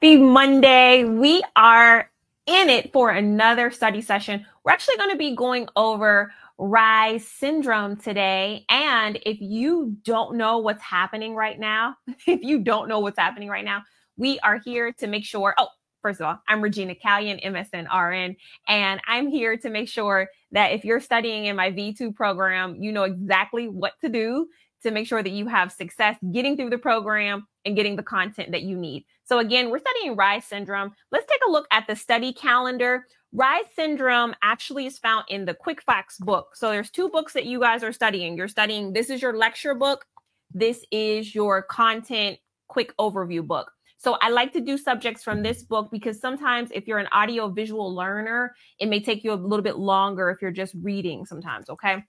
Happy Monday. We are in it for another study session. We're actually going to be going over Reye's syndrome today. And if you don't know what's happening right now, if you don't know what's happening right now, we are here to make sure. Oh, first of all, I'm Regina Callion, MSN RN, and I'm here to make sure that if you're studying in my V2 program, you know exactly what to do to make sure that you have success getting through the program and getting the content that you need. So again, we're studying Reye's syndrome. Let's take a look at the study calendar. Reye's syndrome actually is found in the Quick Facts book. So there's two books that you guys are studying. You're studying this is your lecture book. This is your content quick overview book. So I like to do subjects from this book because sometimes if you're an audio visual learner, it may take you a little bit longer if you're just reading sometimes, okay?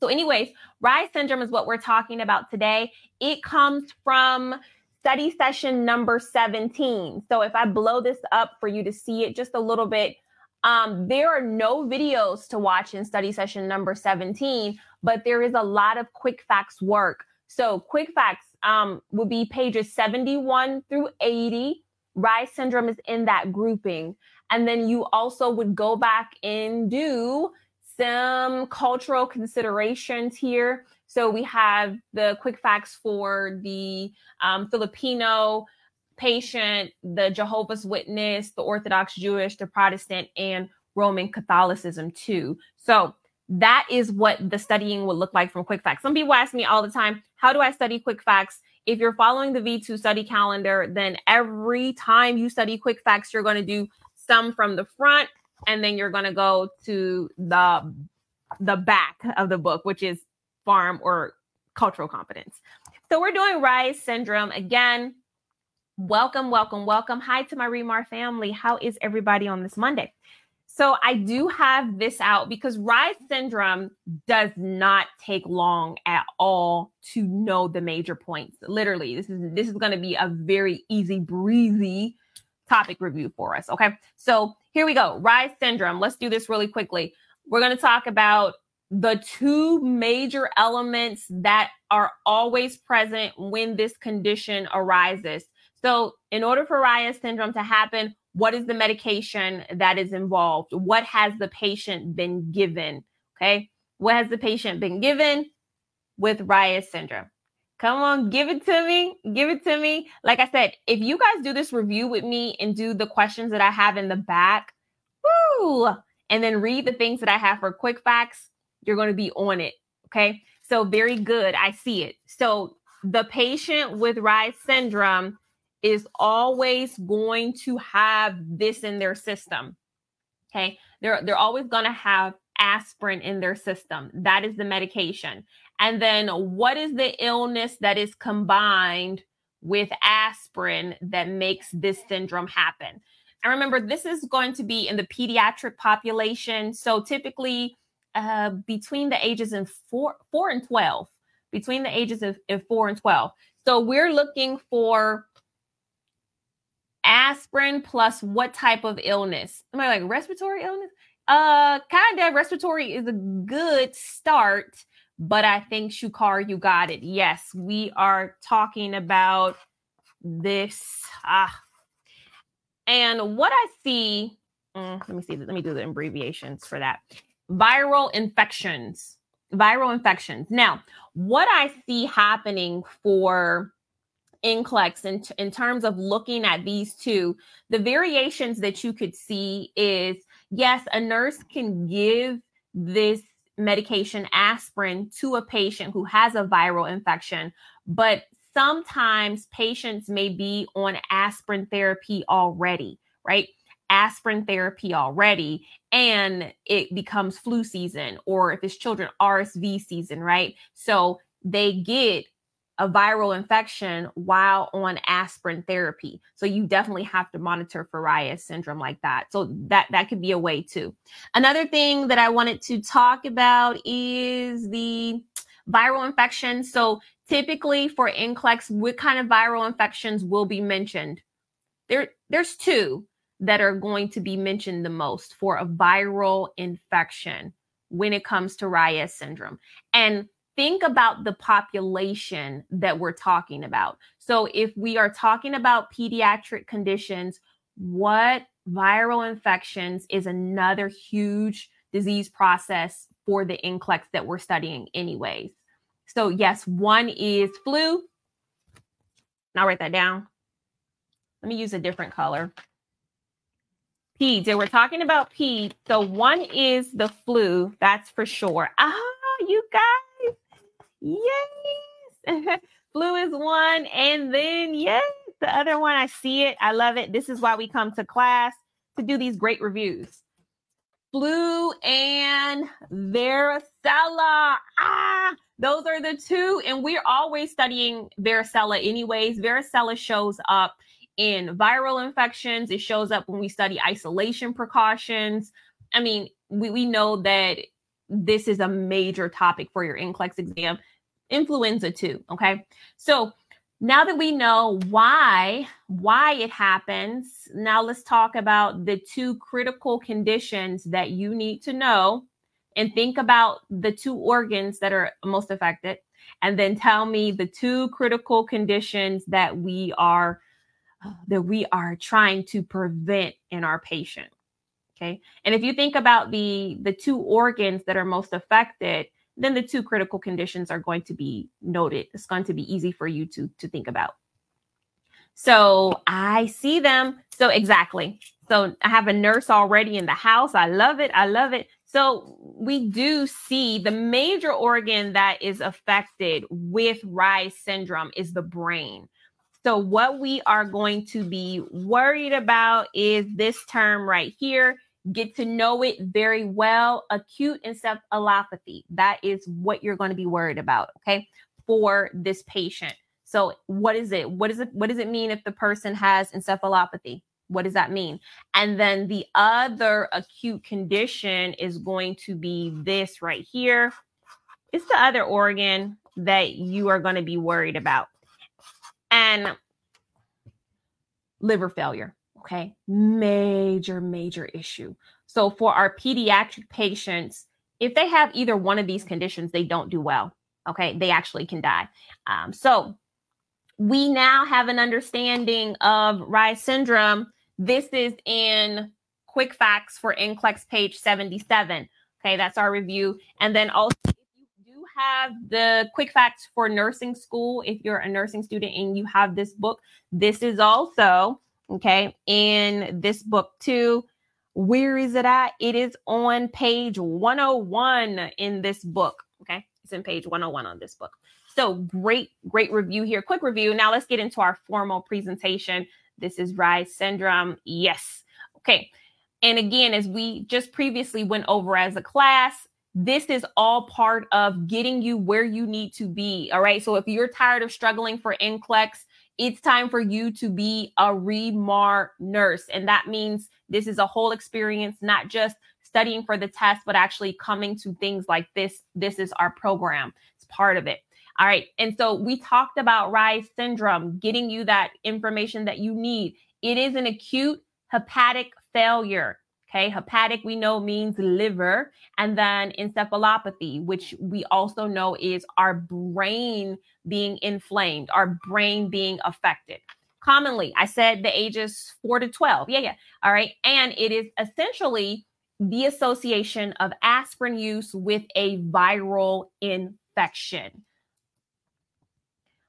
So, anyways, Reye's syndrome is what we're talking about today. It comes from study session number 17. So, if I blow this up for you to see it just a little bit, um, there are no videos to watch in study session number 17, but there is a lot of quick facts work. So, quick facts um, would be pages 71 through 80. Reye's syndrome is in that grouping. And then you also would go back and do some cultural considerations here. So we have the quick facts for the um, Filipino patient, the Jehovah's Witness, the Orthodox Jewish, the Protestant, and Roman Catholicism too. So that is what the studying would look like from quick facts. Some people ask me all the time, how do I study quick facts? If you're following the V2 study calendar, then every time you study quick facts, you're going to do some from the front and then you're going to go to the the back of the book which is pharm or cultural competence. So we're doing Reye's syndrome again. Welcome welcome welcome. Hi to my remar family. How is everybody on this monday? So i do have this out because Reye's syndrome does not take long at all to know the major points. Literally this is this is going to be a very easy breezy topic review for us okay? So here we go. Reye's syndrome. Let's do this really quickly. We're going to talk about the two major elements that are always present when this condition arises. So, in order for Reye's syndrome to happen, what is the medication that is involved? What has the patient been given? Okay. What has the patient been given with Reye's syndrome? Come on, give it to me. Give it to me. Like I said, if you guys do this review with me and do the questions that I have in the back, woo, and then read the things that I have for quick facts, you're going to be on it. Okay. So, very good. I see it. So, the patient with Reye's syndrome is always going to have this in their system. Okay. They're, they're always going to have aspirin in their system. That is the medication. And then what is the illness that is combined with aspirin that makes this syndrome happen? And remember, this is going to be in the pediatric population. So typically uh, between the ages of four, four and 12, between the ages of, of four and 12. So we're looking for aspirin plus what type of illness? Am I like respiratory illness? Uh, kind of respiratory is a good start but I think Shukar, you got it. Yes, we are talking about this. Ah. And what I see, mm, let me see, let me do the abbreviations for that. Viral infections. Viral infections. Now, what I see happening for NCLEX in, in terms of looking at these two, the variations that you could see is yes, a nurse can give this medication aspirin to a patient who has a viral infection, but sometimes patients may be on aspirin therapy already, right? Aspirin therapy already, and it becomes flu season, or if it's children, RSV season, right? So they get a viral infection while on aspirin therapy. So you definitely have to monitor for Reye's syndrome like that. So that that could be a way too. Another thing that I wanted to talk about is the viral infection. So typically for NCLEX, what kind of viral infections will be mentioned? There, there's two that are going to be mentioned the most for a viral infection when it comes to Reye's syndrome. And think about the population that we're talking about. So if we are talking about pediatric conditions, what viral infections is another huge disease process for the NCLEX that we're studying anyways. So yes, one is flu. I'll write that down. Let me use a different color. Peds. And we're talking about peds. So one is the flu, that's for sure. Ah, you guys. Yes. flu is one. And then, yes, the other one, I see it. I love it. This is why we come to class to do these great reviews. Flu and varicella. Ah, those are the two. And we're always studying varicella, anyways. Varicella shows up in viral infections, it shows up when we study isolation precautions. I mean, we, we know that this is a major topic for your NCLEX exam. Influenza too, okay? So now that we know why why it happens now let's talk about the two critical conditions that you need to know and think about the two organs that are most affected and then tell me the two critical conditions that we are that we are trying to prevent in our patient okay and if you think about the the two organs that are most affected then the two critical conditions are going to be noted. It's going to be easy for you to, to think about. So I see them. So exactly. So I have a nurse already in the house. I love it. I love it. So we do see the major organ that is affected with Reye's syndrome is the brain. So what we are going to be worried about is this term right here get to know it very well. Acute encephalopathy. That is what you're going to be worried about, okay, for this patient. So, what is it? What is it? What does it mean if the person has encephalopathy? What does that mean? And then the other acute condition is going to be this right here. It's the other organ that you are going to be worried about. And liver failure. Okay. Major, major issue. So for our pediatric patients, if they have either one of these conditions, they don't do well. Okay. They actually can die. Um, so we now have an understanding of Reye's syndrome. This is in quick facts for NCLEX page 77. Okay. That's our review. And then also, if you do have the quick facts for nursing school, if you're a nursing student and you have this book, this is also Okay. In this book, too, where is it at? It is on page 101 in this book. Okay. It's in page 101 on this book. So great, great review here. Quick review. Now let's get into our formal presentation. This is Reye's syndrome. Yes. Okay. And again, as we just previously went over as a class, this is all part of getting you where you need to be. All right. So if you're tired of struggling for NCLEX, it's time for you to be a REMAR nurse. And that means this is a whole experience, not just studying for the test, but actually coming to things like this. This is our program, it's part of it. All right. And so we talked about Reye's syndrome, getting you that information that you need. It is an acute hepatic failure. Okay, hepatic we know means liver, and then encephalopathy, which we also know is our brain being inflamed, our brain being affected. Commonly, I said the ages four to 12. Yeah, yeah. All right. And it is essentially the association of aspirin use with a viral infection.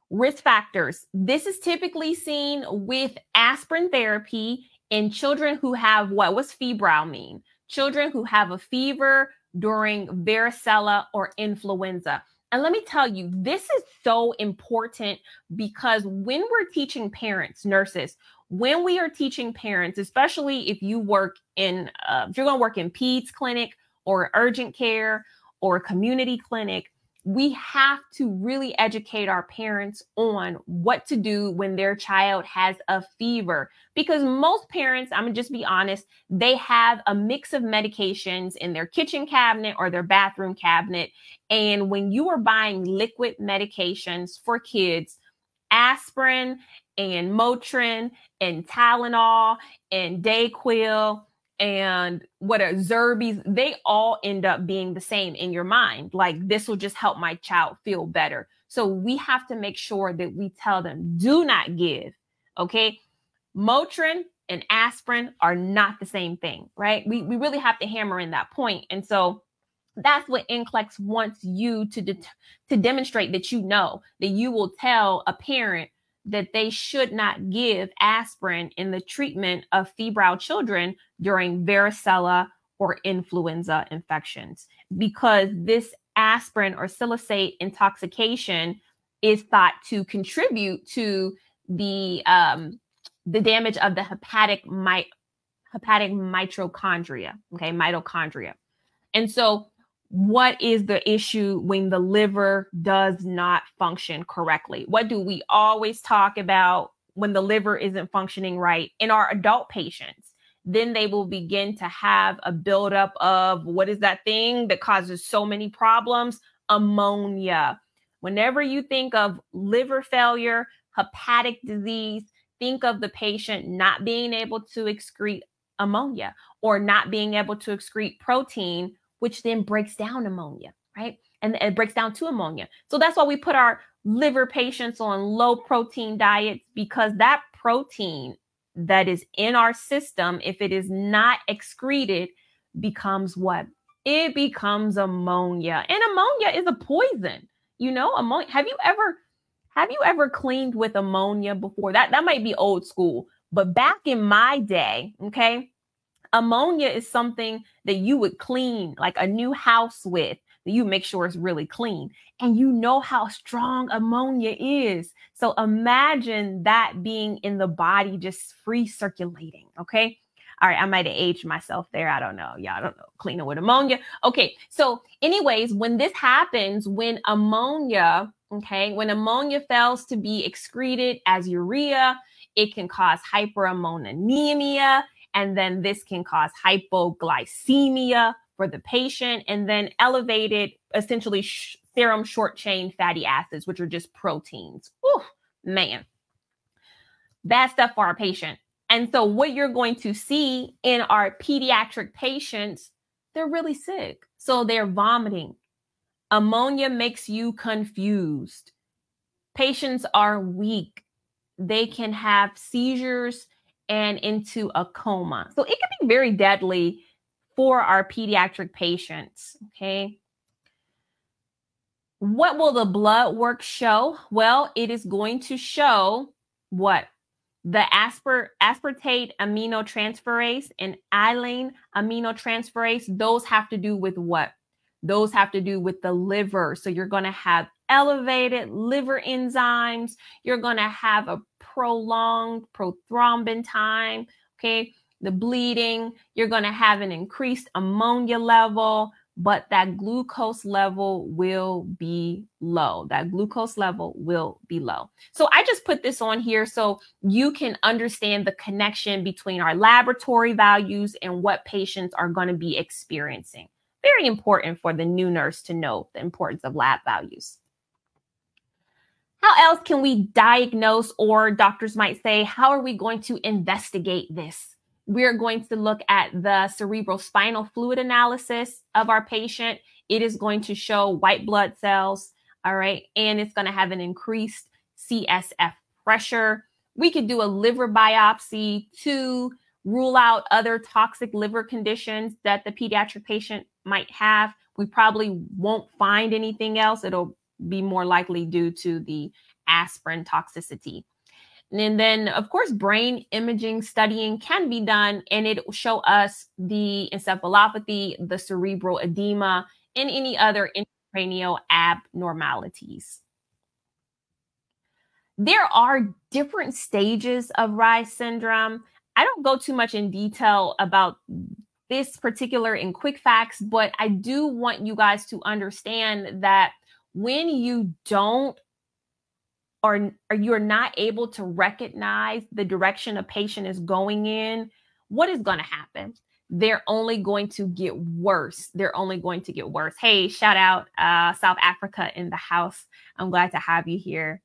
Risk factors. This is typically seen with aspirin therapy in children who have what was febrile mean? Children who have a fever during varicella or influenza. And let me tell you, this is so important because when we're teaching parents, nurses, when we are teaching parents, especially if you work in, uh, if you're going to work in peds clinic or urgent care or community clinic, we have to really educate our parents on what to do when their child has a fever. Because most parents, I'm gonna just be honest, they have a mix of medications in their kitchen cabinet or their bathroom cabinet. And when you are buying liquid medications for kids, aspirin and Motrin and Tylenol and Dayquil and what are Zarbee's, they all end up being the same in your mind. Like this will just help my child feel better. So we have to make sure that we tell them do not give. Okay. Motrin and aspirin are not the same thing, right? We, we really have to hammer in that point. And so that's what NCLEX wants you to, to demonstrate that you know, that you will tell a parent that they should not give aspirin in the treatment of febrile children during varicella or influenza infections because this aspirin or salicylate intoxication is thought to contribute to the um, the damage of the hepatic my, hepatic mitochondria, okay, mitochondria. And so what is the issue when the liver does not function correctly? What do we always talk about when the liver isn't functioning right in our adult patients? Then they will begin to have a buildup of what is that thing that causes so many problems? Ammonia. Whenever you think of liver failure, hepatic disease, think of the patient not being able to excrete ammonia or not being able to excrete protein which then breaks down ammonia, right? And it breaks down to ammonia. So that's why we put our liver patients on low protein diets because that protein that is in our system, if it is not excreted, becomes what? It becomes ammonia. And ammonia is a poison. You know, ammonia. Have you ever have you ever cleaned with ammonia before? That that might be old school, but back in my day, okay, ammonia is something that you would clean like a new house with that you make sure it's really clean and you know how strong ammonia is. So imagine that being in the body just free circulating okay? All right i might have aged myself there i don't know. Yeah i don't know cleaning with ammonia. Okay so anyways when this happens when ammonia okay when ammonia fails to be excreted as urea it can cause hyperammonemia and then this can cause hypoglycemia for the patient and then elevated, essentially, sh- serum short chain fatty acids, which are just proteins. Whew, man, bad stuff for our patient. And so, what you're going to see in our pediatric patients, they're really sick. So, they're vomiting. Ammonia makes you confused. Patients are weak. They can have seizures and into a coma. So it can be very deadly for our pediatric patients. Okay. What will the blood work show? Well, it is going to show what the aspar- aspartate aminotransferase and alanine aminotransferase. Those have to do with what? Those have to do with the liver. So you're going to have elevated liver enzymes. You're going to have a prolonged prothrombin time. Okay. The bleeding, you're going to have an increased ammonia level, but that glucose level will be low. That glucose level will be low. So I just put this on here so you can understand the connection between our laboratory values and what patients are going to be experiencing. Very important for the new nurse to know the importance of lab values. How else can we diagnose, or doctors might say, how are we going to investigate this? We're going to look at the cerebral spinal fluid analysis of our patient. It is going to show white blood cells, all right, and it's going to have an increased CSF pressure. We could do a liver biopsy to rule out other toxic liver conditions that the pediatric patient might have. We probably won't find anything else. It'll be more likely due to the aspirin toxicity. And then, of course, brain imaging studying can be done, and it will show us the encephalopathy, the cerebral edema, and any other intracranial abnormalities. There are different stages of Reye syndrome. I don't go too much in detail about this particular in quick facts, but I do want you guys to understand that when you don't or, or you're not able to recognize the direction a patient is going in, what is going to happen? They're only going to get worse. They're only going to get worse. Hey, shout out uh, South Africa in the house. I'm glad to have you here.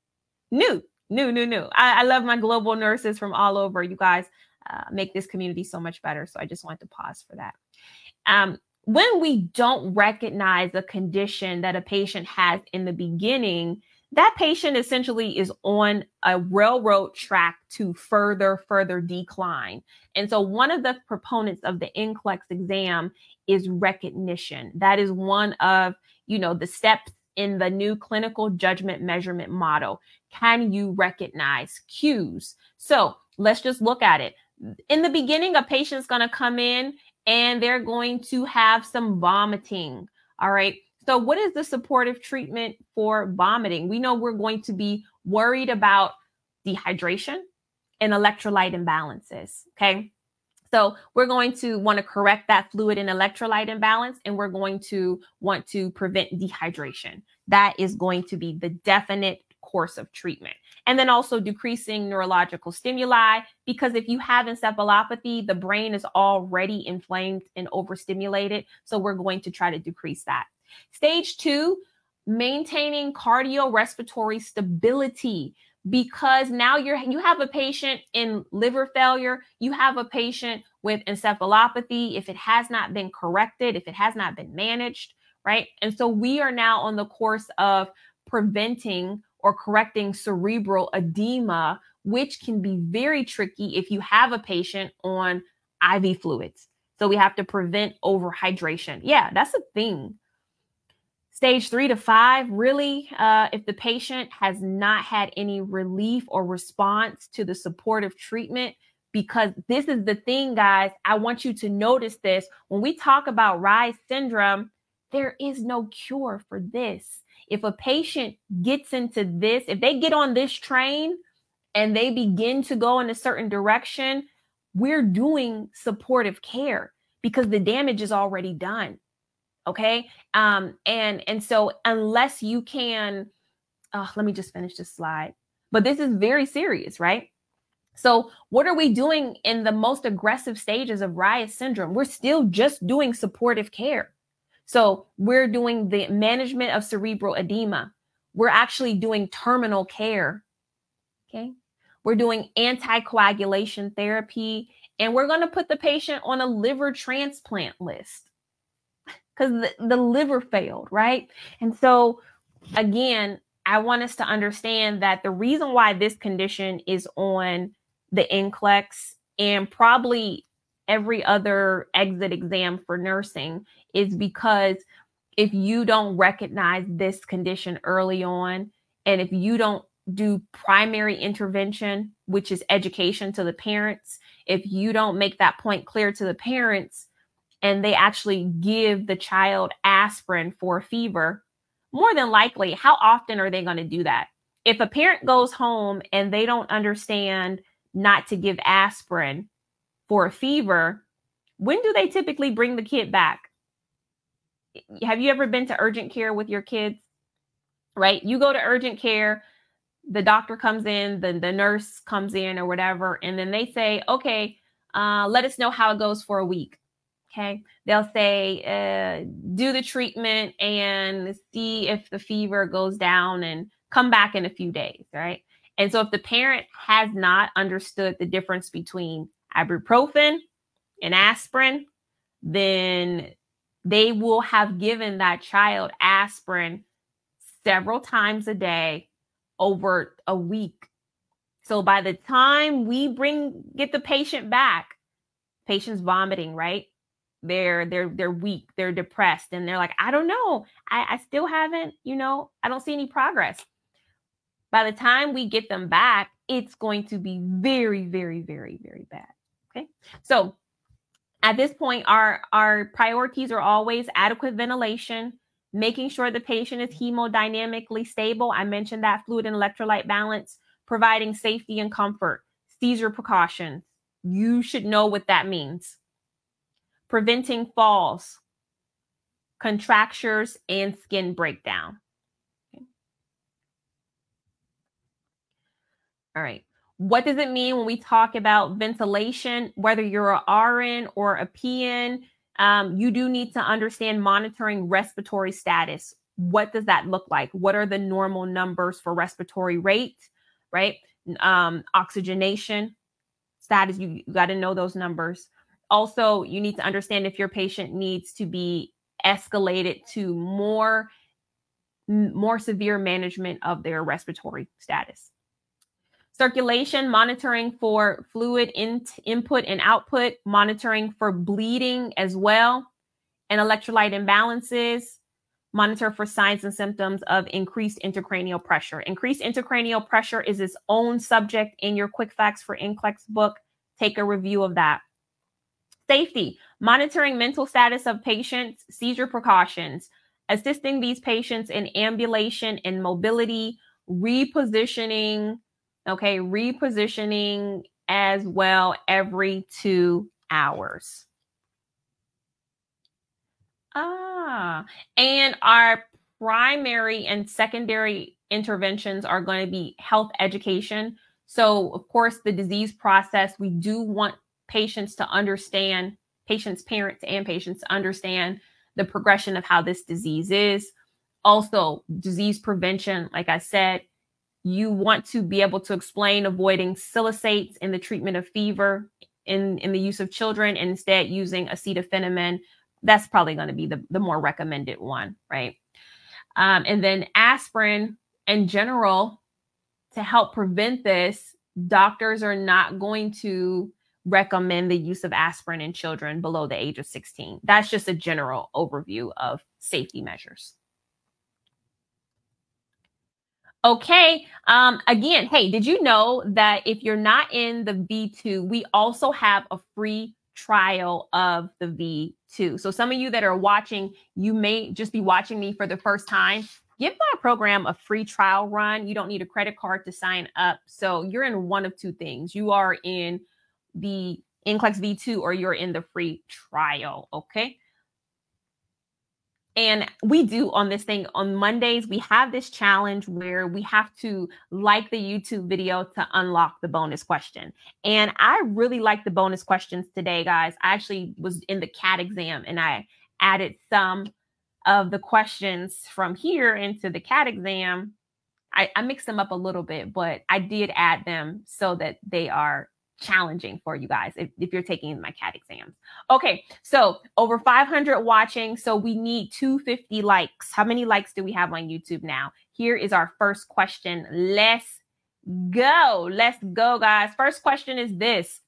New, new, new, new. I, I love my global nurses from all over, you guys. uh, make this community so much better. So I just want to pause for that. Um, when we don't recognize a condition that a patient has in the beginning, that patient essentially is on a railroad track to further, further decline. And so, one of the proponents of the NCLEX exam is recognition. That is one of, you know, the steps in the new clinical judgment measurement model. Can you recognize cues? So, let's just look at it. In the beginning, a patient's going to come in and they're going to have some vomiting. All right. So, what is the supportive treatment for vomiting? We know we're going to be worried about dehydration and electrolyte imbalances. Okay. So, we're going to want to correct that fluid and electrolyte imbalance, and we're going to want to prevent dehydration. That is going to be the definite course of treatment. And then also decreasing neurological stimuli, because if you have encephalopathy, the brain is already inflamed and overstimulated. So, we're going to try to decrease that. Stage two, maintaining cardiorespiratory stability because now you're you have a patient in liver failure you have a patient with encephalopathy if it has not been corrected if it has not been managed right and so we are now on the course of preventing or correcting cerebral edema which can be very tricky if you have a patient on iv fluids so we have to prevent overhydration yeah that's a thing Stage three to five, really, uh, if the patient has not had any relief or response to the supportive treatment, because this is the thing, guys, I want you to notice this. When we talk about Reye's syndrome, there is no cure for this. If a patient gets into this, if they get on this train and they begin to go in a certain direction, we're doing supportive care because the damage is already done okay? Um and and so unless you can oh, let me just finish this slide but this is very serious right? So what are we doing in the most aggressive stages of Reye's syndrome? We're still just doing supportive care so we're doing the management of cerebral edema we're actually doing terminal care okay we're doing anticoagulation therapy and we're going to put the patient on a liver transplant list because the, the liver failed, right? And so, again, I want us to understand that the reason why this condition is on the NCLEX and probably every other exit exam for nursing is because if you don't recognize this condition early on, and if you don't do primary intervention, which is education to the parents, if you don't make that point clear to the parents, and they actually give the child aspirin for fever, more than likely, how often are they going to do that? If a parent goes home and they don't understand not to give aspirin for a fever, when do they typically bring the kid back? Have you ever been to urgent care with your kids? Right? You go to urgent care, the doctor comes in, the, the nurse comes in, or whatever, and then they say, okay, uh, let us know how it goes for a week. Okay. They'll say, uh, do the treatment and see if the fever goes down and come back in a few days. Right. And so if the parent has not understood the difference between ibuprofen and aspirin, then they will have given that child aspirin several times a day over a week. So by the time we bring get the patient back, patient's vomiting, right? they're they're they're weak they're depressed and they're like i don't know I, I still haven't you know i don't see any progress by the time we get them back it's going to be very very very very bad okay so at this point our our priorities are always adequate ventilation making sure the patient is hemodynamically stable i mentioned that fluid and electrolyte balance providing safety and comfort seizure precautions you should know what that means preventing falls, contractures, and skin breakdown. Okay. All right. What does it mean when we talk about ventilation, whether you're a RN or a PN? Um, you do need to understand monitoring respiratory status. What does that look like? What are the normal numbers for respiratory rate, right? Um, oxygenation, status. You, you got to know those numbers. Also, you need to understand if your patient needs to be escalated to more more severe management of their respiratory status. Circulation, monitoring for fluid in, input and output, monitoring for bleeding as well, and electrolyte imbalances, monitor for signs and symptoms of increased intracranial pressure. Increased intracranial pressure is its own subject in your quick facts for NCLEX book. Take a review of that. Safety, monitoring mental status of patients, seizure precautions, assisting these patients in ambulation and mobility, repositioning, okay, repositioning as well every two hours. Ah, and our primary and secondary interventions are going to be health education. So, of course, the disease process, we do want patients to understand, patients, parents, and patients to understand the progression of how this disease is. Also, disease prevention, like I said, you want to be able to explain avoiding salicylates in the treatment of fever in, in the use of children and instead using acetaminophen. That's probably going to be the, the more recommended one, right? Um, and then aspirin in general, to help prevent this, doctors are not going to recommend the use of aspirin in children below the age of 16. That's just a general overview of safety measures. Okay. Um, again, hey, did you know that if you're not in the V2, we also have a free trial of the V2. So some of you that are watching, you may just be watching me for the first time. Give my program a free trial run. You don't need a credit card to sign up. So you're in one of two things. You are in the NCLEX V2 or you're in the free trial. Okay. And we do on this thing on Mondays, we have this challenge where we have to like the YouTube video to unlock the bonus question. And I really like the bonus questions today, guys. I actually was in the CAT exam and I added some of the questions from here into the CAT exam. I, I mixed them up a little bit, but I did add them so that they are challenging for you guys if, if you're taking my CAT exams. Okay, so over 500 watching. So we need 250 likes. How many likes do we have on YouTube now? Here is our first question. Let's go. Let's go, guys. First question is this.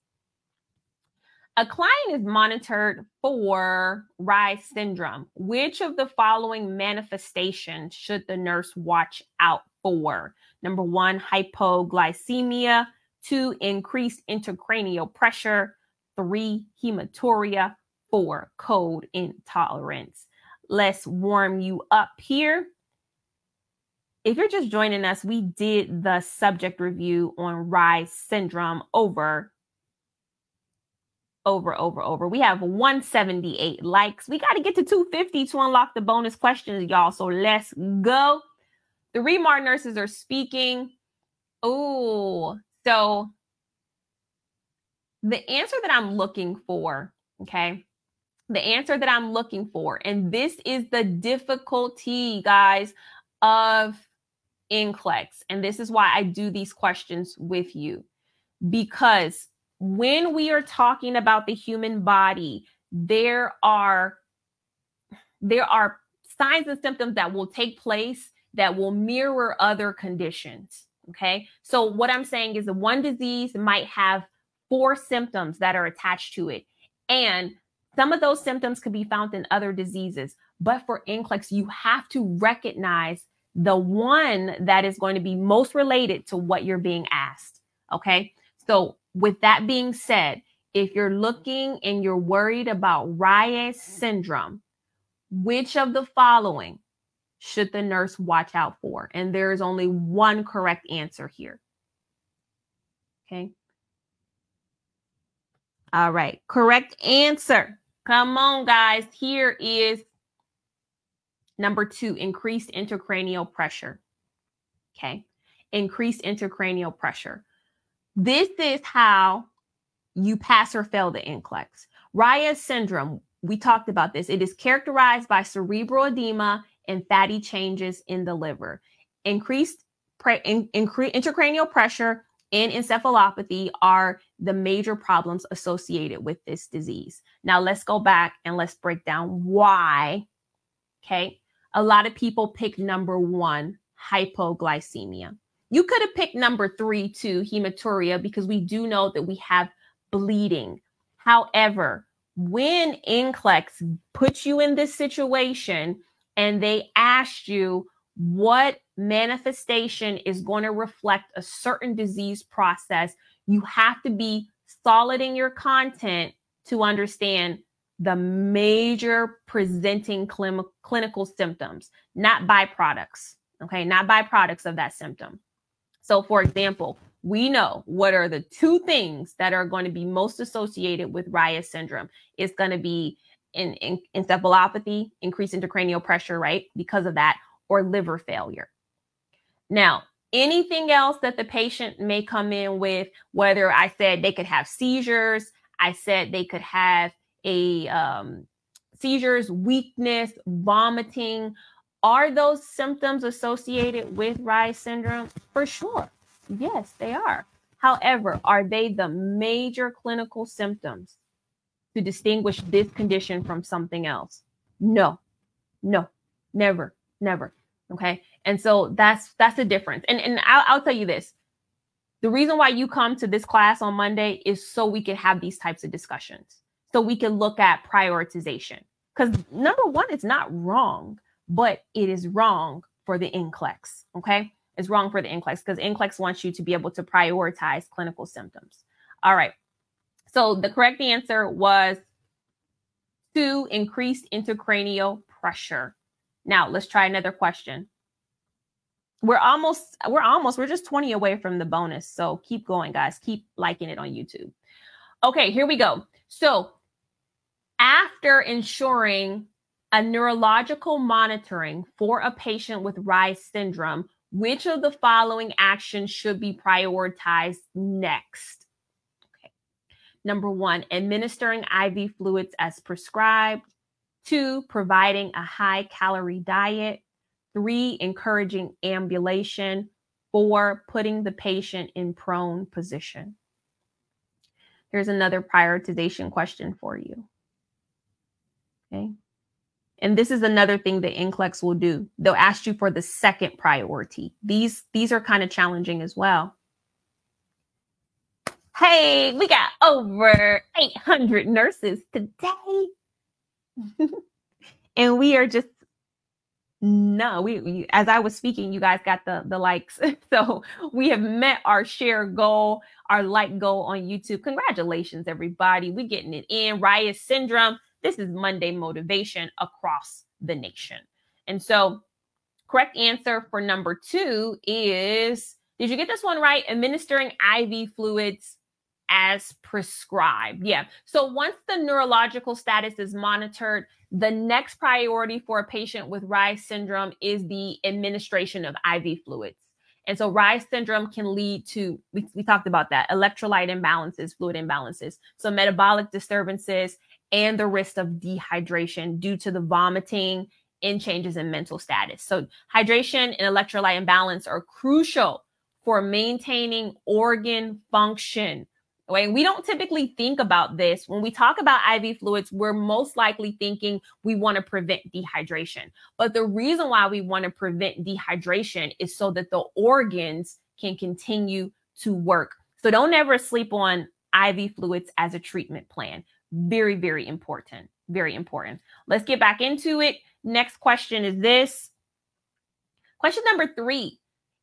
A client is monitored for Reye's syndrome. Which of the following manifestations should the nurse watch out for? Number one, hypoglycemia two, increased intracranial pressure, three, hematuria, four, cold intolerance. Let's warm you up here. If you're just joining us, we did the subject review on Reye's syndrome over over, over, over. We have 178 likes. We got to get to 250 to unlock the bonus questions, y'all. So let's go. The Remar nurses are speaking. Oh, so the answer that I'm looking for, okay, the answer that I'm looking for, and this is the difficulty, guys, of NCLEX. And this is why I do these questions with you. Because when we are talking about the human body, there are there are signs and symptoms that will take place that will mirror other conditions. Okay. So, what I'm saying is that one disease might have four symptoms that are attached to it. And some of those symptoms could be found in other diseases. But for NCLEX, you have to recognize the one that is going to be most related to what you're being asked. Okay. So, with that being said, if you're looking and you're worried about Reye's syndrome, which of the following should the nurse watch out for? And there is only one correct answer here. Okay. All right. Correct answer. Come on, guys. Here is number two increased intracranial pressure. Okay. Increased intracranial pressure. This is how you pass or fail the NCLEX. Reye's syndrome, we talked about this. It is characterized by cerebral edema and fatty changes in the liver. Increased pre- in, incre- intracranial pressure and encephalopathy are the major problems associated with this disease. Now, let's go back and let's break down why. Okay. A lot of people pick number one, hypoglycemia. You could have picked number three, too, hematuria, because we do know that we have bleeding. However, when NCLEX puts you in this situation and they asked you what manifestation is going to reflect a certain disease process, you have to be solid in your content to understand the major presenting clinical symptoms, not byproducts. Okay, not byproducts of that symptom. So, for example, we know what are the two things that are going to be most associated with Reye's syndrome. It's going to be in, in encephalopathy, increase intracranial pressure, right? Because of that, or liver failure. Now, anything else that the patient may come in with, whether I said they could have seizures, I said they could have a um, seizures, weakness, vomiting. Are those symptoms associated with Reye's syndrome? For sure. Yes, they are. However, are they the major clinical symptoms to distinguish this condition from something else? No, no, never, never. Okay. And so that's that's the difference. And and I'll, I'll tell you this. The reason why you come to this class on Monday is so we can have these types of discussions. So we can look at prioritization. Because number one, it's not wrong, but it is wrong for the NCLEX. Okay. It's wrong for the NCLEX because NCLEX wants you to be able to prioritize clinical symptoms. All right. So the correct answer was two, increased intracranial pressure. Now let's try another question. We're almost, we're almost, we're just 20 away from the bonus. So keep going, guys. Keep liking it on YouTube. Okay, here we go. So after ensuring a neurological monitoring for a patient with Reye syndrome, which of the following actions should be prioritized next? Number one, administering IV fluids as prescribed. Two, providing a high calorie diet. Three, encouraging ambulation. Four, putting the patient in prone position. Here's another prioritization question for you. Okay. And this is another thing that NCLEX will do. They'll ask you for the second priority. These these are kind of challenging as well. Hey, we got over 800 nurses today. and we are just no, we, we, as I was speaking, you guys got the the likes. So we have met our share goal, our like goal on YouTube. Congratulations, everybody. We getting it in. riot syndrome this is Monday motivation across the nation. And so, correct answer for number two is did you get this one right? Administering IV fluids as prescribed. Yeah. So once the neurological status is monitored, the next priority for a patient with Reye's syndrome is the administration of IV fluids. And so Reye's syndrome can lead to, we, we talked about that, electrolyte imbalances, fluid imbalances. So metabolic disturbances and the risk of dehydration due to the vomiting and changes in mental status. So, hydration and electrolyte imbalance are crucial for maintaining organ function. Right? We don't typically think about this. When we talk about IV fluids, we're most likely thinking we want to prevent dehydration. But the reason why we want to prevent dehydration is so that the organs can continue to work. So don't ever sleep on IV fluids as a treatment plan. Very, very important. Very important. Let's get back into it. Next question is this. Question number three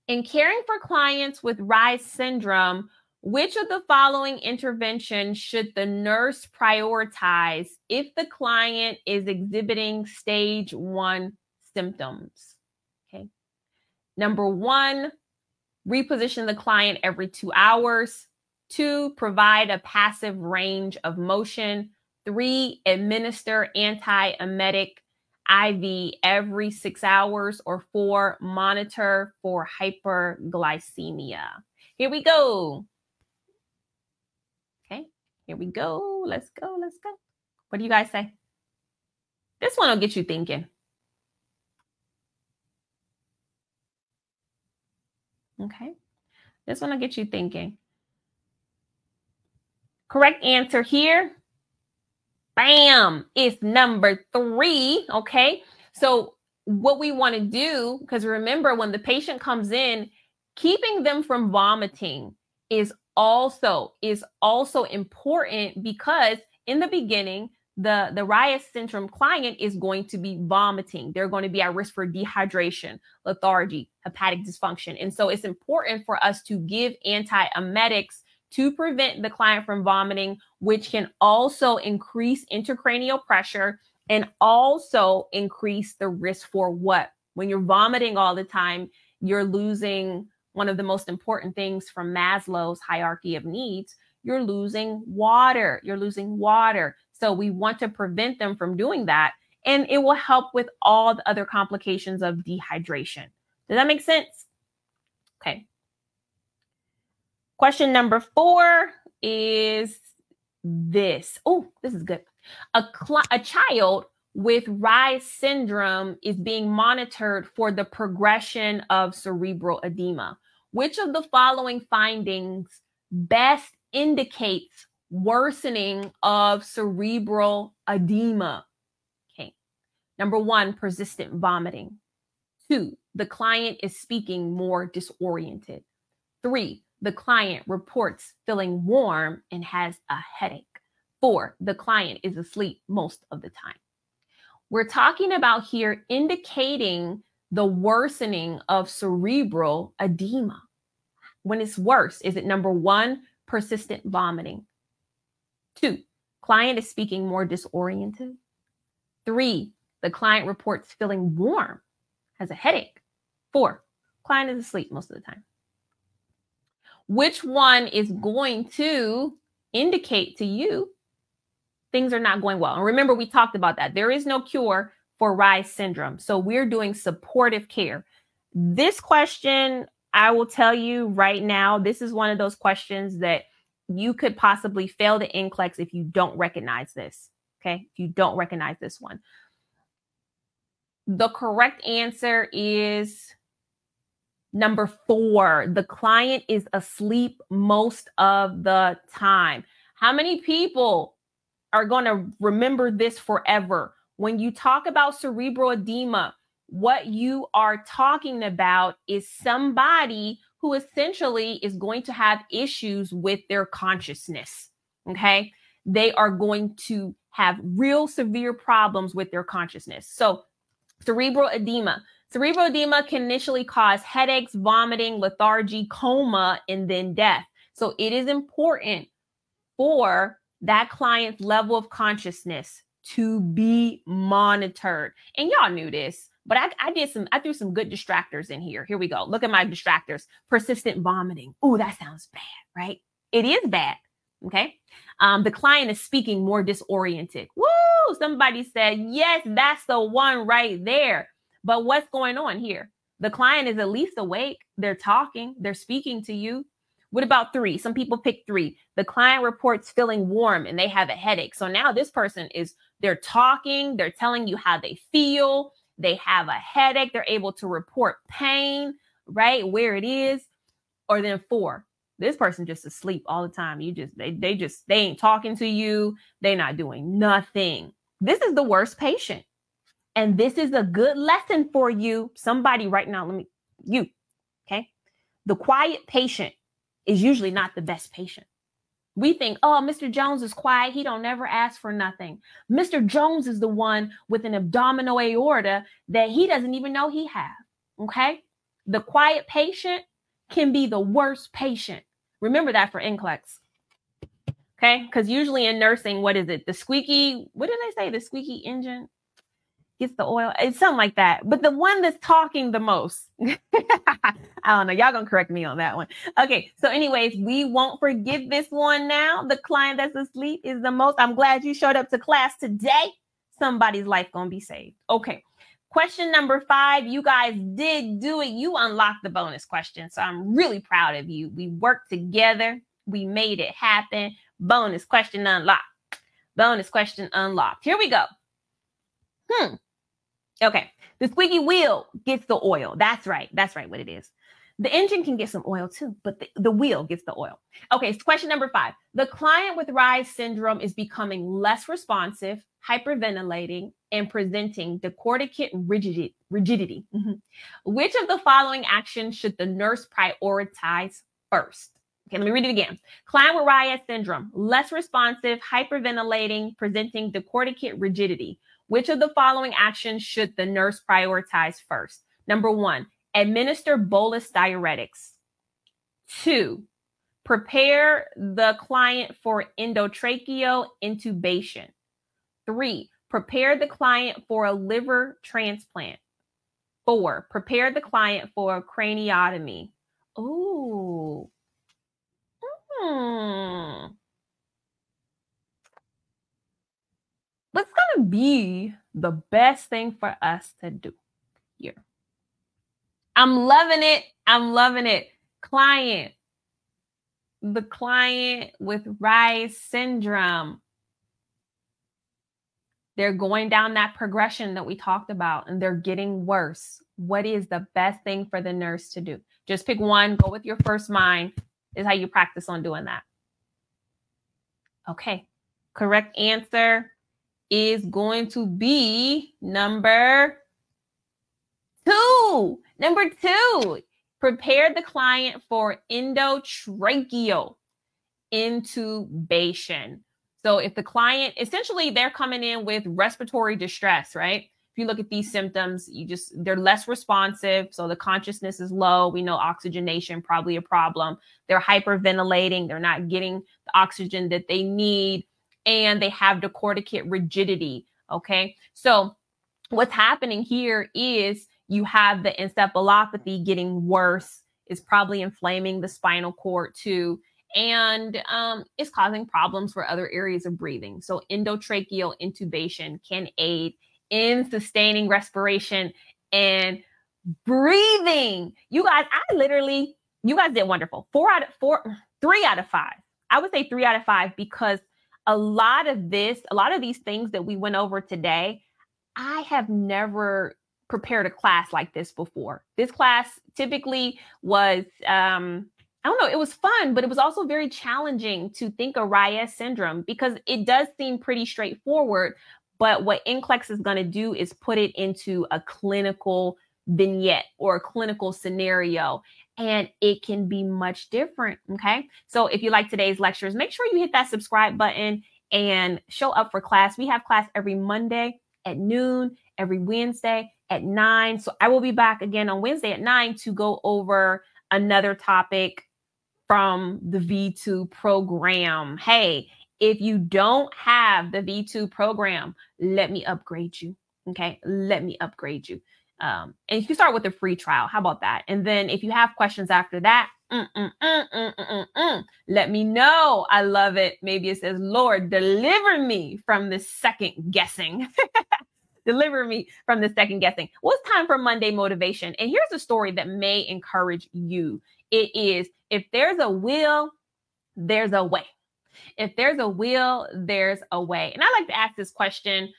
In caring for clients with Reye's syndrome, which of the following interventions should the nurse prioritize if the client is exhibiting stage one symptoms? Okay. Number one, reposition the client every two hours. Two, provide a passive range of motion. Three, administer antiemetic IV every six hours. Or four, monitor for hyperglycemia. Here we go. Here we go. Let's go. Let's go. What do you guys say? This one will get you thinking. Okay. This one will get you thinking. Correct answer here. Bam, it's number three. Okay. So what we want to do, because remember when the patient comes in, keeping them from vomiting is also is also important because in the beginning the the Reye's syndrome client is going to be vomiting. They're going to be at risk for dehydration, lethargy, hepatic dysfunction. And so it's important for us to give antiemetics to prevent the client from vomiting, which can also increase intracranial pressure and also increase the risk for what? When you're vomiting all the time, you're losing one of the most important things from Maslow's hierarchy of needs. You're losing water. You're losing water. So we want to prevent them from doing that. And it will help with all the other complications of dehydration. Does that make sense? Okay. Question number four is this. Oh, this is good. A, cl- a child with Reye's syndrome is being monitored for the progression of cerebral edema. Which of the following findings best indicates worsening of cerebral edema? Okay. Number one, persistent vomiting. Two, the client is speaking more disoriented. Three, the client reports feeling warm and has a headache. Four, the client is asleep most of the time. We're talking about here indicating the worsening of cerebral edema. When it's worse, is it number one, persistent vomiting? Two, client is speaking more disoriented. Three, the client reports feeling warm, has a headache. Four, client is asleep most of the time which one is going to indicate to you things are not going well. And remember, we talked about that. There is no cure for Reye's syndrome. So we're doing supportive care. This question, I will tell you right now, this is one of those questions that you could possibly fail the NCLEX if you don't recognize this. Okay. If you don't recognize this one. The correct answer is Number four, the client is asleep most of the time. How many people are going to remember this forever? When you talk about cerebral edema, what you are talking about is somebody who essentially is going to have issues with their consciousness. Okay. They are going to have real severe problems with their consciousness. So, cerebral edema, Cerebral edema can initially cause headaches, vomiting, lethargy, coma, and then death. So it is important for that client's level of consciousness to be monitored. And y'all knew this, but I, I, did some, I threw some good distractors in here. Here we go. Look at my distractors. Persistent vomiting. Oh, that sounds bad, right? It is bad. Okay. Um, the client is speaking more disoriented. Woo! Somebody said, yes, that's the one right there. But what's going on here? The client is at least awake. They're talking, they're speaking to you. What about three? Some people pick three. The client reports feeling warm and they have a headache. So now this person is, they're talking, they're telling you how they feel, they have a headache, they're able to report pain, right? Where it is. Or then four, this person just asleep all the time. You just, they, they just, they ain't talking to you, they not doing nothing. This is the worst patient. And this is a good lesson for you. Somebody right now, let me, you, okay? The quiet patient is usually not the best patient. We think, oh, Mr. Jones is quiet. He don't never ask for nothing. Mr. Jones is the one with an abdominal aorta that he doesn't even know he have. Okay. The quiet patient can be the worst patient. Remember that for NCLEX. Okay. Because usually in nursing, what is it? The squeaky, what did I say? The squeaky engine gets the oil. It's something like that. But the one that's talking the most, I don't know. Y'all gonna correct me on that one. Okay. So, anyways, we won't forget this one now. The client that's asleep is the most. I'm glad you showed up to class today. Somebody's life gonna be saved. Okay. Question number five. You guys did do it. You unlocked the bonus question. So I'm really proud of you. We worked together. We made it happen. Bonus question unlocked. Bonus question unlocked. Here we go. Hmm. Okay. The squeaky wheel gets the oil. That's right. That's right. What it is. The engine can get some oil too, but the, the wheel gets the oil. Okay, so question number five. The client with Reye's syndrome is becoming less responsive, hyperventilating, and presenting decorticate rigidity. rigidity. Mm-hmm. Which of the following actions should the nurse prioritize first? Okay, let me read it again. Client with Reye's syndrome, less responsive, hyperventilating, presenting decorticate rigidity. Which of the following actions should the nurse prioritize first? Number one, administer bolus diuretics. Two, prepare the client for endotracheal intubation. Three, prepare the client for a liver transplant. Four, prepare the client for a craniotomy. Ooh. Hmm. What's going to be the best thing for us to do here? I'm loving it. I'm loving it. Client, the client with Reye's syndrome. They're going down that progression that we talked about and they're getting worse. What is the best thing for the nurse to do? Just pick one, go with your first mind, is how you practice on doing that. Okay, correct answer is going to be number two. Number two, prepare the client for endotracheal intubation. So if the client essentially they're coming in with respiratory distress, right? If you look at these symptoms, you just they're less responsive, so the consciousness is low. We know oxygenation probably a problem. They're hyperventilating, they're not getting the oxygen that they need, and they have the decorticate rigidity. Okay, so what's happening here is you have the encephalopathy getting worse. It's probably inflaming the spinal cord too. And um, it's causing problems for other areas of breathing. So, endotracheal intubation can aid in sustaining respiration and breathing. You guys, I literally, you guys did wonderful. Four out of four, three out of five. I would say three out of five because a lot of this, a lot of these things that we went over today, I have never prepared a class like this before. This class typically was um I don't know, it was fun, but it was also very challenging to think of Reye's syndrome because it does seem pretty straightforward. But what NCLEX is going to do is put it into a clinical vignette or a clinical scenario, and it can be much different. Okay. So if you like today's lectures, make sure you hit that subscribe button and show up for class. We have class every Monday at noon, every Wednesday at nine. So I will be back again on Wednesday at nine to go over another topic from the V2 program. Hey, if you don't have the V2 program, let me upgrade you. Okay, let me upgrade you. Um, and you can start with a free trial. How about that? And then if you have questions after that, mm, mm, mm, let me know. I love it. Maybe it says, Lord, deliver me from this second guessing. deliver me from the second guessing. Well, it's time for Monday motivation. And here's a story that may encourage you. It is if there's a will, there's a way. If there's a will, there's a way. And I like to ask this question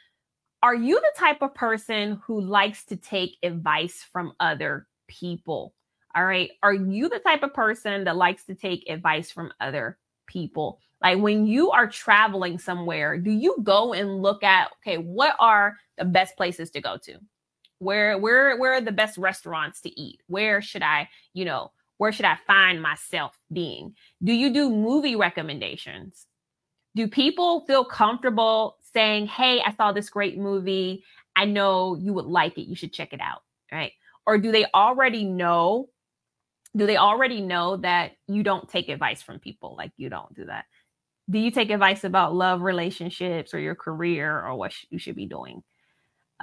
Are you the type of person who likes to take advice from other people? All right. Are you the type of person that likes to take advice from other people? Like when you are traveling somewhere, do you go and look at okay, what are the best places to go to? Where where where are the best restaurants to eat? Where should I, you know, where should I find myself being? Do you do movie recommendations? Do people feel comfortable saying, "Hey, I saw this great movie. I know you would like it. You should check it out." Right? Or do they already know do they already know that you don't take advice from people like you don't do that do you take advice about love relationships or your career or what sh- you should be doing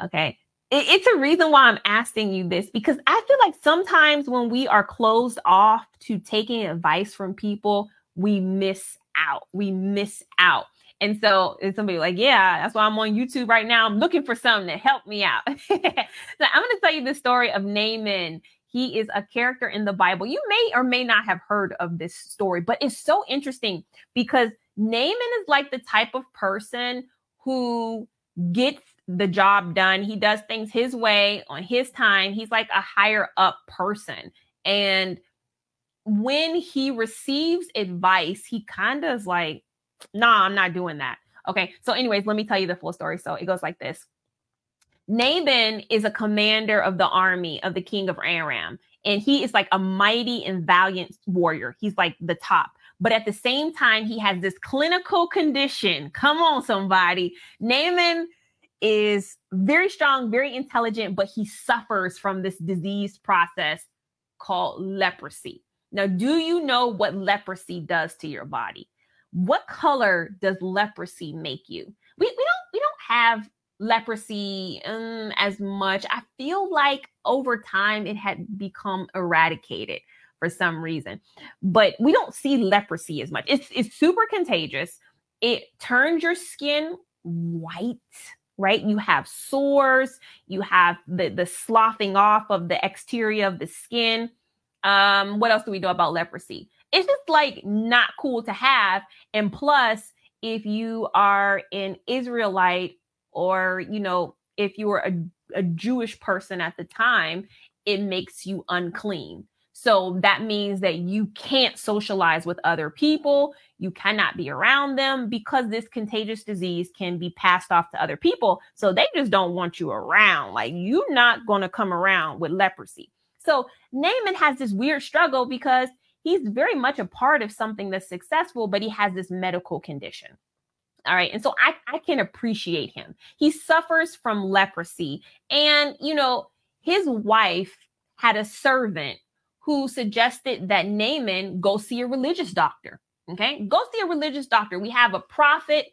okay it, it's a reason why i'm asking you this because i feel like sometimes when we are closed off to taking advice from people we miss out we miss out and so it's somebody like, yeah, that's why I'm on YouTube right now. I'm looking for something to help me out. so I'm going to tell you the story of Naaman. He is a character in the Bible. You may or may not have heard of this story, but it's so interesting because Naaman is like the type of person who gets the job done. He does things his way on his time. He's like a higher up person. And when he receives advice, he kind of is like, nah, I'm not doing that. Okay. So, anyways, let me tell you the full story. So it goes like this. Naaman is a commander of the army of the king of Aram, and he is like a mighty and valiant warrior. He's like the top. But at the same time, he has this clinical condition. Come on, somebody. Naaman is very strong, very intelligent, but he suffers from this disease process called leprosy. Now, do you know what leprosy does to your body? What color does leprosy make you? We, we don't we don't have leprosy um, as much. I feel like over time it had become eradicated for some reason, but we don't see leprosy as much. It's it's super contagious. It turns your skin white, right? You have sores, you have the the sloughing off of the exterior of the skin um, what else do we know about leprosy? It's just like not cool to have. And plus, if you are an Israelite or, you know, if you were a, a Jewish person at the time, it makes you unclean. So that means that you can't socialize with other people. You cannot be around them because this contagious disease can be passed off to other people. So they just don't want you around. Like you're not going to come around with leprosy. So Naaman has this weird struggle because he's very much a part of something that's successful, but he has this medical condition. All right. And so I, I can appreciate him. He suffers from leprosy. And, you know, his wife had a servant who suggested that Naaman go see a religious doctor. Okay. Go see a religious doctor. We have a prophet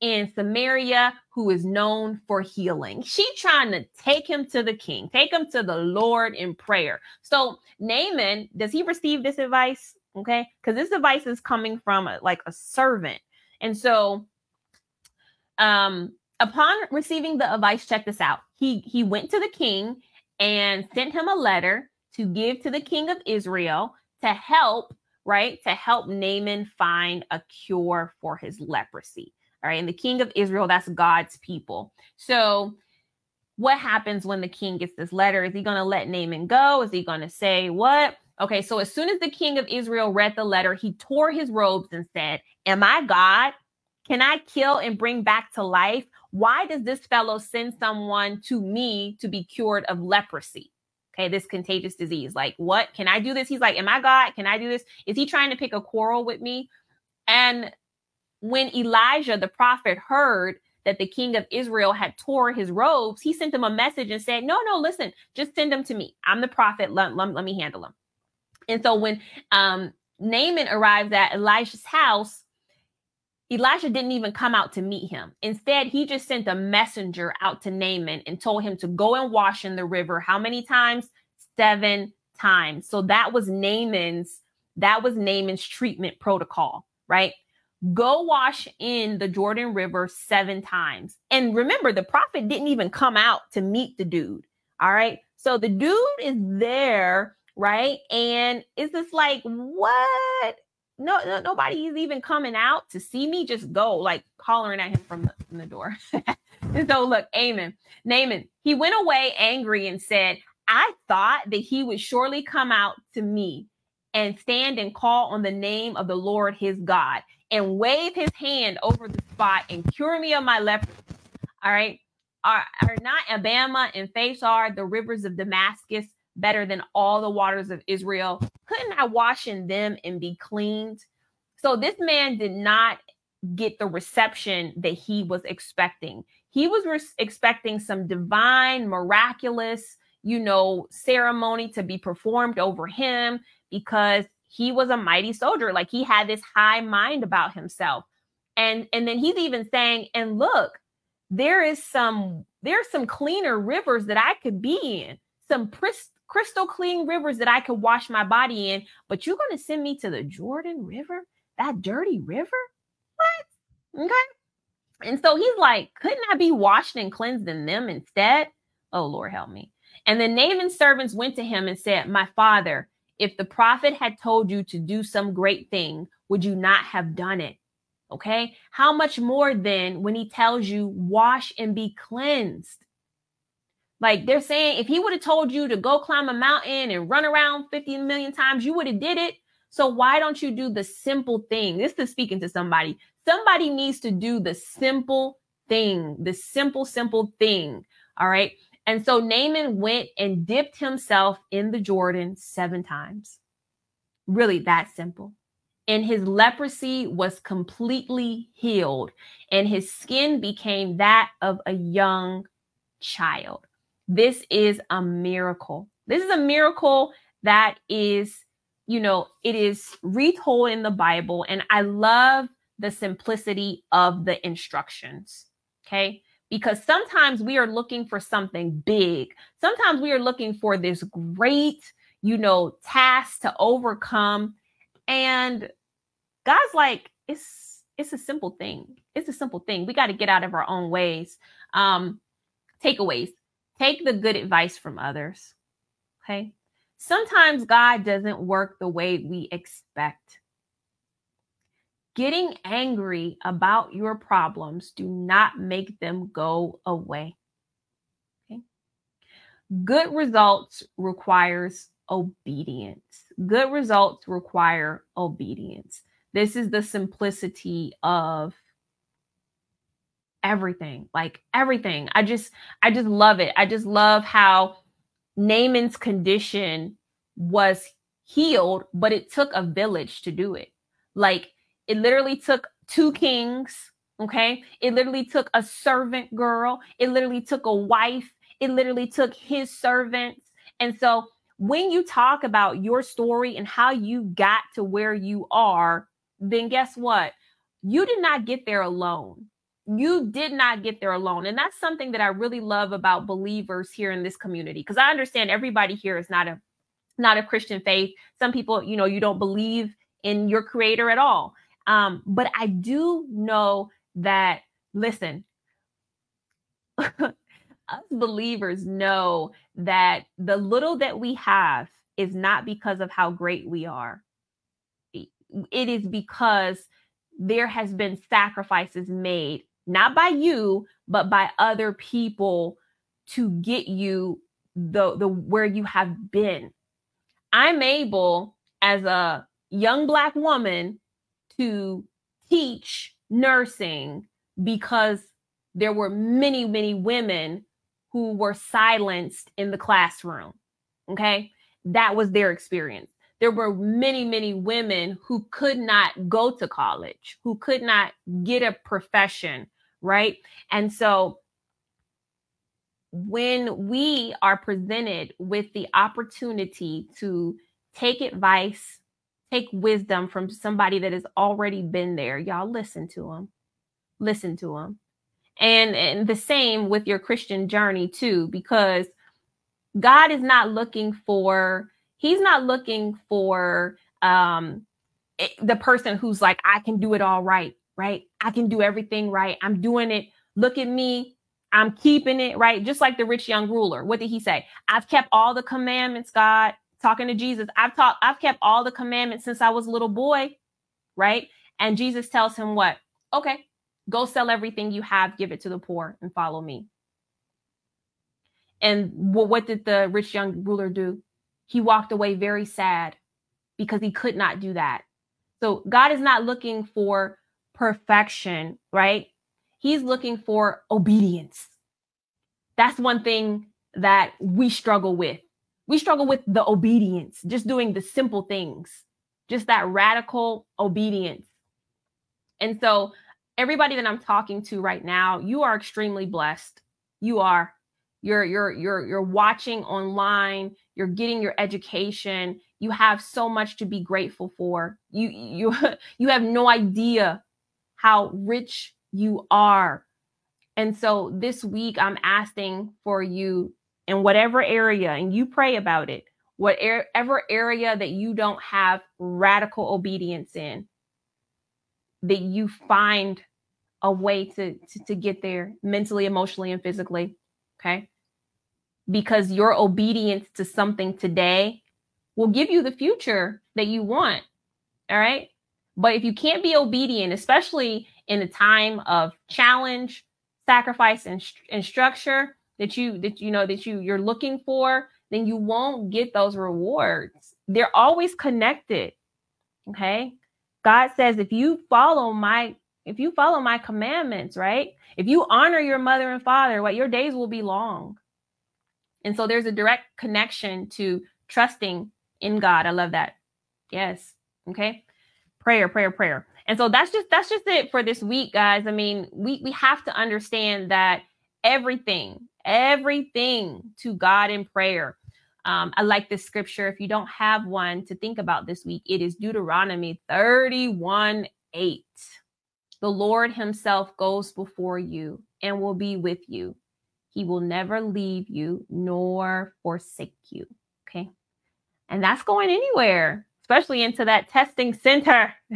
in Samaria who is known for healing. She trying to take him to the king, take him to the Lord in prayer. So Naaman, does he receive this advice? Okay, because this advice is coming from a, like a servant, and so um upon receiving the advice, check this out. He he went to the king and sent him a letter to give to the king of Israel to help, right? To help Naaman find a cure for his leprosy. All right. And the king of Israel, that's God's people. So, what happens when the king gets this letter? Is he going to let Naaman go? Is he going to say what? Okay. So, as soon as the king of Israel read the letter, he tore his robes and said, Am I God? Can I kill and bring back to life? Why does this fellow send someone to me to be cured of leprosy? Okay, this contagious disease. Like, what? Can I do this? He's like, Am I God? Can I do this? Is he trying to pick a quarrel with me? And when Elijah the prophet heard that the king of Israel had tore his robes, he sent him a message and said, No, no, listen, just send them to me. I'm the prophet. Let, let, let me handle them. And so when um, Naaman arrived at Elijah's house, Elijah didn't even come out to meet him. Instead, he just sent a messenger out to Naaman and told him to go and wash in the river. How many times? Seven times. So that was Naaman's that was Naaman's treatment protocol, right? Go wash in the Jordan River seven times. And remember, the prophet didn't even come out to meet the dude. All right. So the dude is there, right? And it's just like, what? No, no nobody's even coming out to see me. Just go, like hollering at him from the, from the door. and so look, Amen. Naaman, he went away angry and said, I thought that he would surely come out to me and stand and call on the name of the Lord his God and wave his hand over the spot and cure me of my leprosy. All right. Are, are not Abana and Pharpar, the rivers of Damascus, better than all the waters of Israel? Couldn't I wash in them and be cleaned? So this man did not get the reception that he was expecting. He was re- expecting some divine, miraculous, you know, ceremony to be performed over him because he was a mighty soldier. Like he had this high mind about himself. And and then he's even saying, and look, there is some there's some cleaner rivers that I could be in, some pris- crystal clean rivers that I could wash my body in, but you're going to send me to the Jordan River, that dirty river? What? Okay. And so he's like, couldn't I be washed and cleansed in them instead? Oh, Lord, help me. And the Naaman's servants went to him and said, My father, if the prophet had told you to do some great thing, would you not have done it? Okay. How much more then when he tells you, wash and be cleansed? Like they're saying, if he would have told you to go climb a mountain and run around 50 million times, you would have did it. So why don't you do the simple thing? This is speaking to somebody. Somebody needs to do the simple thing, the simple, simple thing. All right. And so Naaman went and dipped himself in the Jordan seven times. Really that simple. And his leprosy was completely healed, and his skin became that of a young child. This is a miracle. This is a miracle that is, you know, it is retold in the Bible. And I love the simplicity of the instructions. Okay. Because sometimes we are looking for something big. Sometimes we are looking for this great, you know, task to overcome. And God's like, it's it's a simple thing. It's a simple thing. We got to get out of our own ways. Um, takeaways. Take the good advice from others. Okay. Sometimes God doesn't work the way we expect. Getting angry about your problems do not make them go away. Okay? Good results requires obedience. Good results require obedience. This is the simplicity of everything. Like everything. I just I just love it. I just love how Naaman's condition was healed, but it took a village to do it. Like it literally took two kings, okay? It literally took a servant girl. It literally took a wife. It literally took his servants. And so when you talk about your story and how you got to where you are, then guess what? You did not get there alone. You did not get there alone. And that's something that I really love about believers here in this community because I understand everybody here is not a not a Christian faith. Some people, you know, you don't believe in your creator at all. Um, but I do know that, listen, us believers know that the little that we have is not because of how great we are. It is because there has been sacrifices made, not by you, but by other people to get you the, the where you have been. I'm able as a young black woman to teach nursing because there were many, many women who were silenced in the classroom. Okay. That was their experience. There were many, many women who could not go to college, who could not get a profession. Right. And so when we are presented with the opportunity to take advice, take wisdom from somebody that has already been there. Y'all listen to them. Listen to them. And and the same with your Christian journey too because God is not looking for he's not looking for um eh, the person who's like I can do it all right, right? I can do everything right. I'm doing it. Look at me. I'm keeping it right. Just like the rich young ruler. What did he say? I've kept all the commandments, God talking to Jesus. I've taught, I've kept all the commandments since I was a little boy, right? And Jesus tells him what? Okay, go sell everything you have, give it to the poor, and follow me. And what did the rich young ruler do? He walked away very sad because he could not do that. So God is not looking for perfection, right? He's looking for obedience. That's one thing that we struggle with we struggle with the obedience, just doing the simple things, just that radical obedience. And so, everybody that I'm talking to right now, you are extremely blessed. You are. You're you're you're you're watching online, you're getting your education. You have so much to be grateful for. You you you have no idea how rich you are. And so this week I'm asking for you in whatever area and you pray about it, whatever area that you don't have radical obedience in, that you find a way to, to, to get there mentally, emotionally, and physically. Okay. Because your obedience to something today will give you the future that you want. All right. But if you can't be obedient, especially in a time of challenge, sacrifice, and, and structure, that you that you know that you you're looking for, then you won't get those rewards. They're always connected. Okay? God says if you follow my if you follow my commandments, right? If you honor your mother and father, what your days will be long. And so there's a direct connection to trusting in God. I love that. Yes. Okay. Prayer, prayer, prayer. And so that's just that's just it for this week, guys. I mean, we we have to understand that everything, everything to God in prayer. Um, I like this scripture. If you don't have one to think about this week, it is Deuteronomy 31 8. The Lord Himself goes before you and will be with you. He will never leave you nor forsake you. Okay. And that's going anywhere, especially into that testing center.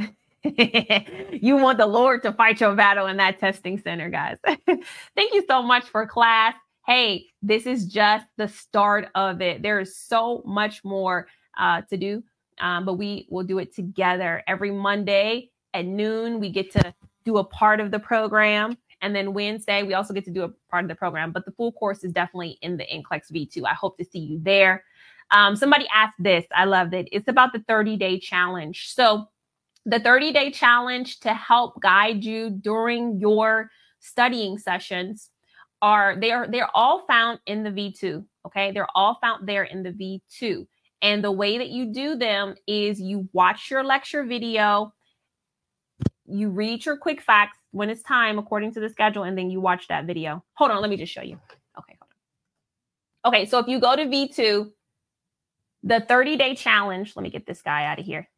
you want the Lord to fight your battle in that testing center, guys. Thank you so much for class. Hey, this is just the start of it. There is so much more uh, to do, um, but we will do it together every Monday at noon. We get to do a part of the program. And then Wednesday, we also get to do a part of the program, but the full course is definitely in the NCLEX V2. I hope to see you there. Um, somebody asked this. I loved it. It's about the 30 day challenge. So, the 30 day challenge to help guide you during your studying sessions are they are they're all found in the V2. Okay, they're all found there in the V2. And the way that you do them is you watch your lecture video, you read your quick facts when it's time according to the schedule, and then you watch that video. Hold on, let me just show you. Okay, hold on. Okay, so if you go to V2, the 30 day challenge, let me get this guy out of here.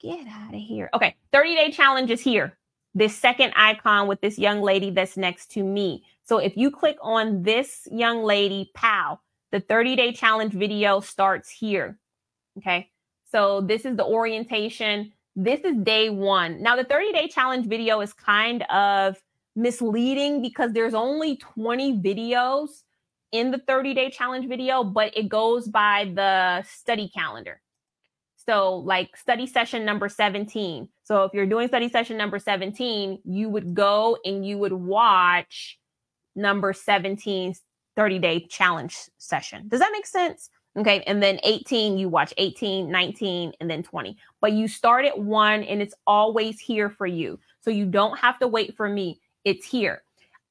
Get out of here. Okay, 30 day challenge is here. This second icon with this young lady that's next to me. So if you click on this young lady, pow, the 30 day challenge video starts here. Okay, so this is the orientation. This is day one. Now, the 30 day challenge video is kind of misleading because there's only 20 videos in the 30 day challenge video, but it goes by the study calendar. So, like study session number 17. So, if you're doing study session number 17, you would go and you would watch number 17's 30 day challenge session. Does that make sense? Okay. And then 18, you watch 18, 19, and then 20. But you start at one and it's always here for you. So, you don't have to wait for me. It's here.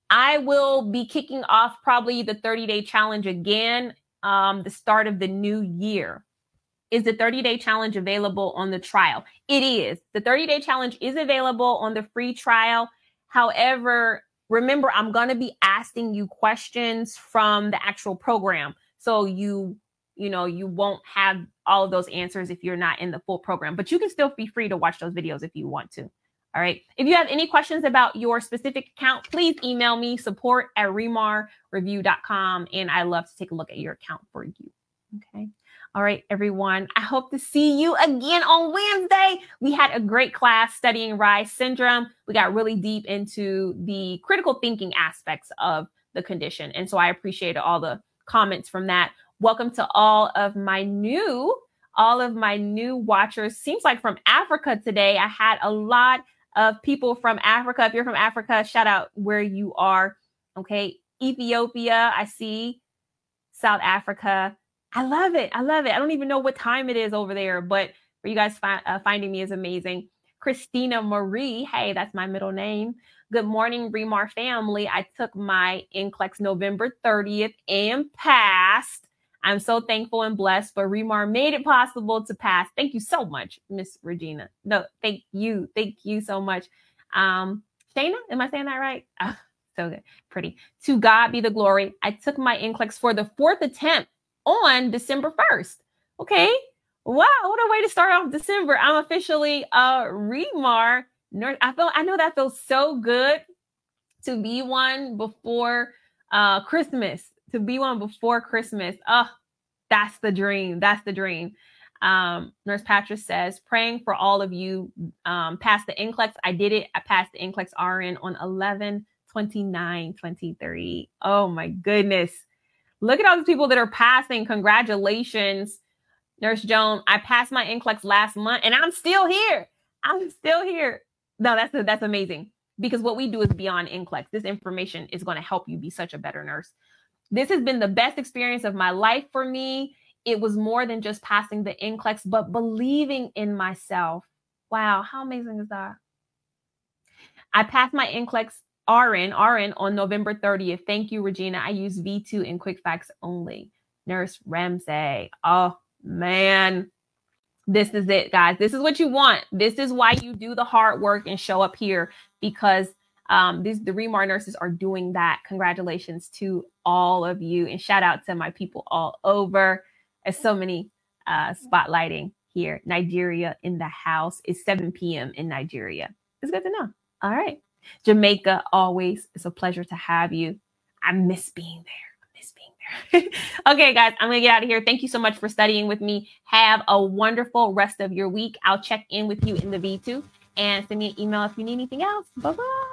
I will be kicking off probably the 30 day challenge again, um, the start of the new year. Is the 30 day challenge available on the trial? It is. The 30 day challenge is available on the free trial. However, remember, I'm going to be asking you questions from the actual program. So you, you know, you won't have all of those answers if you're not in the full program, but you can still be free to watch those videos if you want to. All right. If you have any questions about your specific account, please email me support at remarreview.com and I love to take a look at your account for you. Okay. All right, everyone. I hope to see you again on Wednesday. We had a great class studying Reye's syndrome. We got really deep into the critical thinking aspects of the condition. And so I appreciate all the comments from that. Welcome to all of my new all of my new watchers. Seems like from Africa today. I had a lot of people from Africa. If you're from Africa, shout out where you are. Okay. Ethiopia, I see. South Africa. I love it. I love it. I don't even know what time it is over there, but for you guys fi- uh, finding me is amazing. Christina Marie, hey, that's my middle name. Good morning, Remar family. I took my NCLEX November 30th and passed. I'm so thankful and blessed, but Remar made it possible to pass. Thank you so much, Miss Regina. No, thank you. Thank you so much. Um, Shayna, am I saying that right? Oh, so good. Pretty. To God be the glory. I took my NCLEX for the fourth attempt on December 1st. Okay. Wow, what a way to start off December. I'm officially a Remar nurse. I feel I know that feels so good to be one before uh Christmas to be one before Christmas. Oh, that's the dream. That's the dream. Um, Nurse Patrick says, praying for all of you. Um, past the NCLEX. I did it. I passed the NCLEX RN on 11 29 23. Oh my goodness. Look at all these people that are passing. Congratulations, Nurse Joan. I passed my NCLEX last month and I'm still here. I'm still here. No, that's that's amazing. because what we do is beyond NCLEX. This information is going to help you be such a better nurse. This has been the best experience of my life for me. It was more than just passing the NCLEX, but believing in myself. Wow, how amazing is that? I passed my NCLEX RN, RN on November 30th. Thank you, Regina. I use V2 in quick facts only. Nurse Ramsey. Oh, man. This is it, guys. This is what you want. This is why you do the hard work and show up here because um, these the Remar nurses are doing that. Congratulations to all of you, and shout out to my people all over. There's so many uh, spotlighting here. Nigeria in the house. It's 7 p.m. in Nigeria. It's good to know. All right. Jamaica, always. It's a pleasure to have you. I miss being there. I miss being there. okay, guys, I'm going to get out of here. Thank you so much for studying with me. Have a wonderful rest of your week. I'll check in with you in the V2 and send me an email if you need anything else. Bye bye.